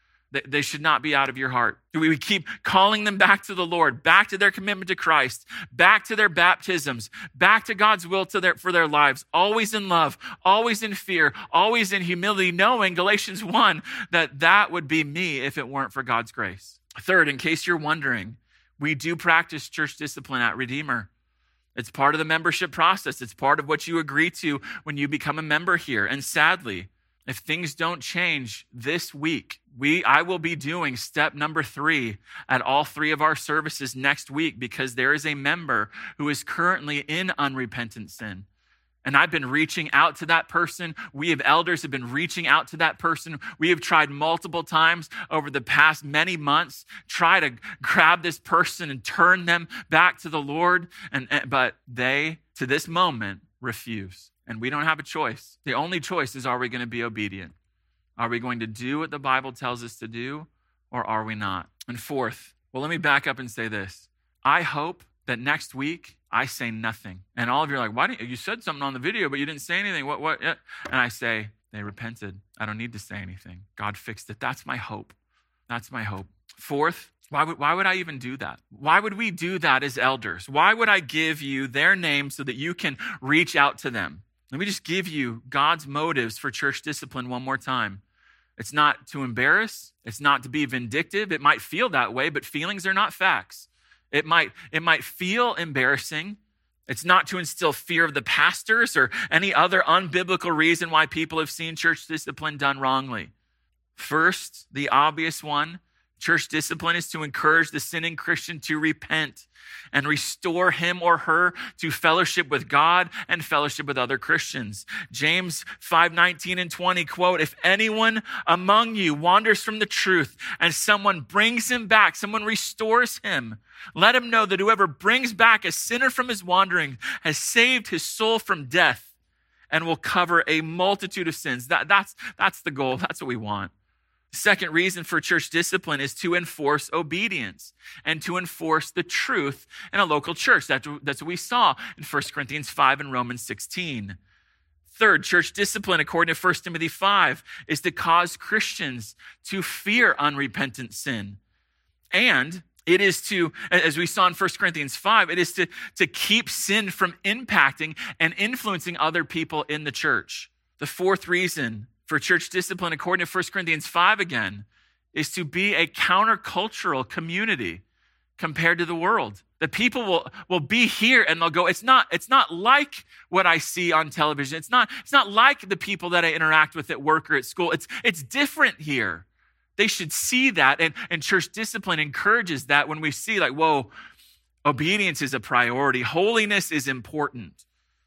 Speaker 1: they should not be out of your heart. We keep calling them back to the Lord, back to their commitment to Christ, back to their baptisms, back to God's will to their, for their lives, always in love, always in fear, always in humility, knowing Galatians 1 that that would be me if it weren't for God's grace. Third, in case you're wondering, we do practice church discipline at Redeemer. It's part of the membership process. It's part of what you agree to when you become a member here. And sadly, if things don't change this week, we I will be doing step number 3 at all three of our services next week because there is a member who is currently in unrepentant sin. And I've been reaching out to that person. We have elders have been reaching out to that person. We have tried multiple times over the past many months try to grab this person and turn them back to the Lord and, and but they to this moment refuse. And we don't have a choice. The only choice is are we going to be obedient? Are we going to do what the Bible tells us to do, or are we not? And fourth, well, let me back up and say this. I hope that next week I say nothing. And all of you are like, why didn't you said something on the video, but you didn't say anything? What, what? And I say, they repented. I don't need to say anything. God fixed it. That's my hope. That's my hope. Fourth, why would, why would I even do that? Why would we do that as elders? Why would I give you their name so that you can reach out to them? Let me just give you God's motives for church discipline one more time. It's not to embarrass, it's not to be vindictive. It might feel that way, but feelings are not facts. It might, it might feel embarrassing. It's not to instill fear of the pastors or any other unbiblical reason why people have seen church discipline done wrongly. First, the obvious one Church discipline is to encourage the sinning Christian to repent and restore him or her to fellowship with God and fellowship with other Christians. James 5:19 and 20 quote, "If anyone among you wanders from the truth and someone brings him back, someone restores him, let him know that whoever brings back a sinner from his wandering has saved his soul from death and will cover a multitude of sins." That, that's, that's the goal. That's what we want. Second reason for church discipline is to enforce obedience and to enforce the truth in a local church. That's, what we saw in 1 Corinthians 5 and Romans 16. Third, church discipline, according to 1 Timothy 5, is to cause Christians to fear unrepentant sin. And it is to, as we saw in 1 Corinthians 5, it is to, to keep sin from impacting and influencing other people in the church. The fourth reason for church discipline, according to 1 Corinthians 5 again, is to be a countercultural community compared to the world. The people will, will be here and they'll go, it's not, it's not like what I see on television. It's not, it's not like the people that I interact with at work or at school. It's, it's different here. They should see that. And, and church discipline encourages that when we see, like, whoa, obedience is a priority, holiness is important.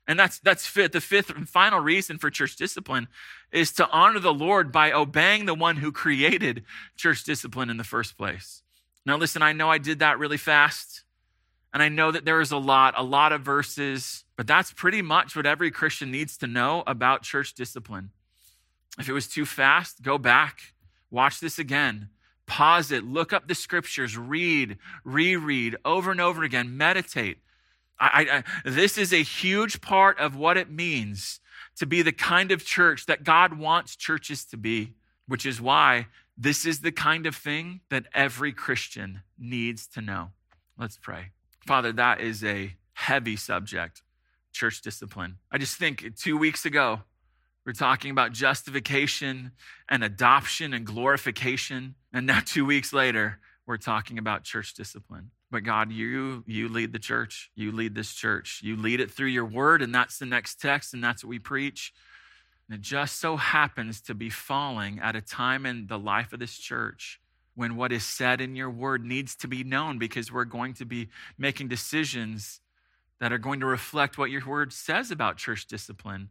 Speaker 1: And that's, that's fit. The fifth and final reason for church discipline is to honor the Lord by obeying the one who created church discipline in the first place. Now, listen, I know I did that really fast. And I know that there is a lot, a lot of verses, but that's pretty much what every Christian needs to know about church discipline. If it was too fast, go back, watch this again. Pause it, look up the scriptures, read, reread over and over again, meditate. I, I, this is a huge part of what it means to be the kind of church that God wants churches to be, which is why this is the kind of thing that every Christian needs to know. Let's pray. Father, that is a heavy subject, church discipline. I just think two weeks ago, we we're talking about justification and adoption and glorification. And now, two weeks later, we're talking about church discipline. But God, you you lead the church. You lead this church. You lead it through your word, and that's the next text, and that's what we preach. And it just so happens to be falling at a time in the life of this church when what is said in your word needs to be known because we're going to be making decisions that are going to reflect what your word says about church discipline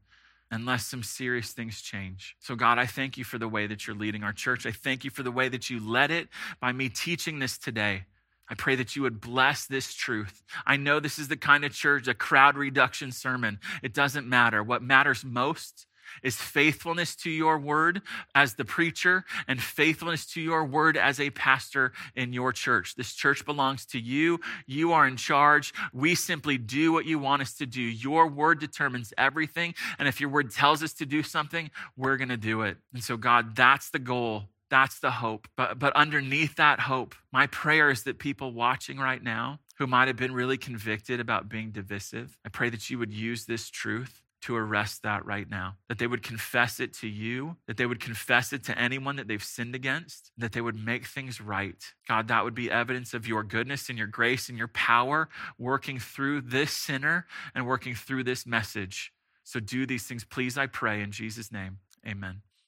Speaker 1: unless some serious things change. So, God, I thank you for the way that you're leading our church. I thank you for the way that you led it by me teaching this today. I pray that you would bless this truth. I know this is the kind of church, a crowd reduction sermon. It doesn't matter. What matters most is faithfulness to your word as the preacher and faithfulness to your word as a pastor in your church. This church belongs to you. You are in charge. We simply do what you want us to do. Your word determines everything. And if your word tells us to do something, we're going to do it. And so, God, that's the goal that's the hope. But, but underneath that hope, my prayer is that people watching right now who might have been really convicted about being divisive, I pray that you would use this truth to arrest that right now. That they would confess it to you, that they would confess it to anyone that they've sinned against, that they would make things right. God, that would be evidence of your goodness and your grace and your power working through this sinner and working through this message. So do these things, please, I pray, in Jesus' name. Amen.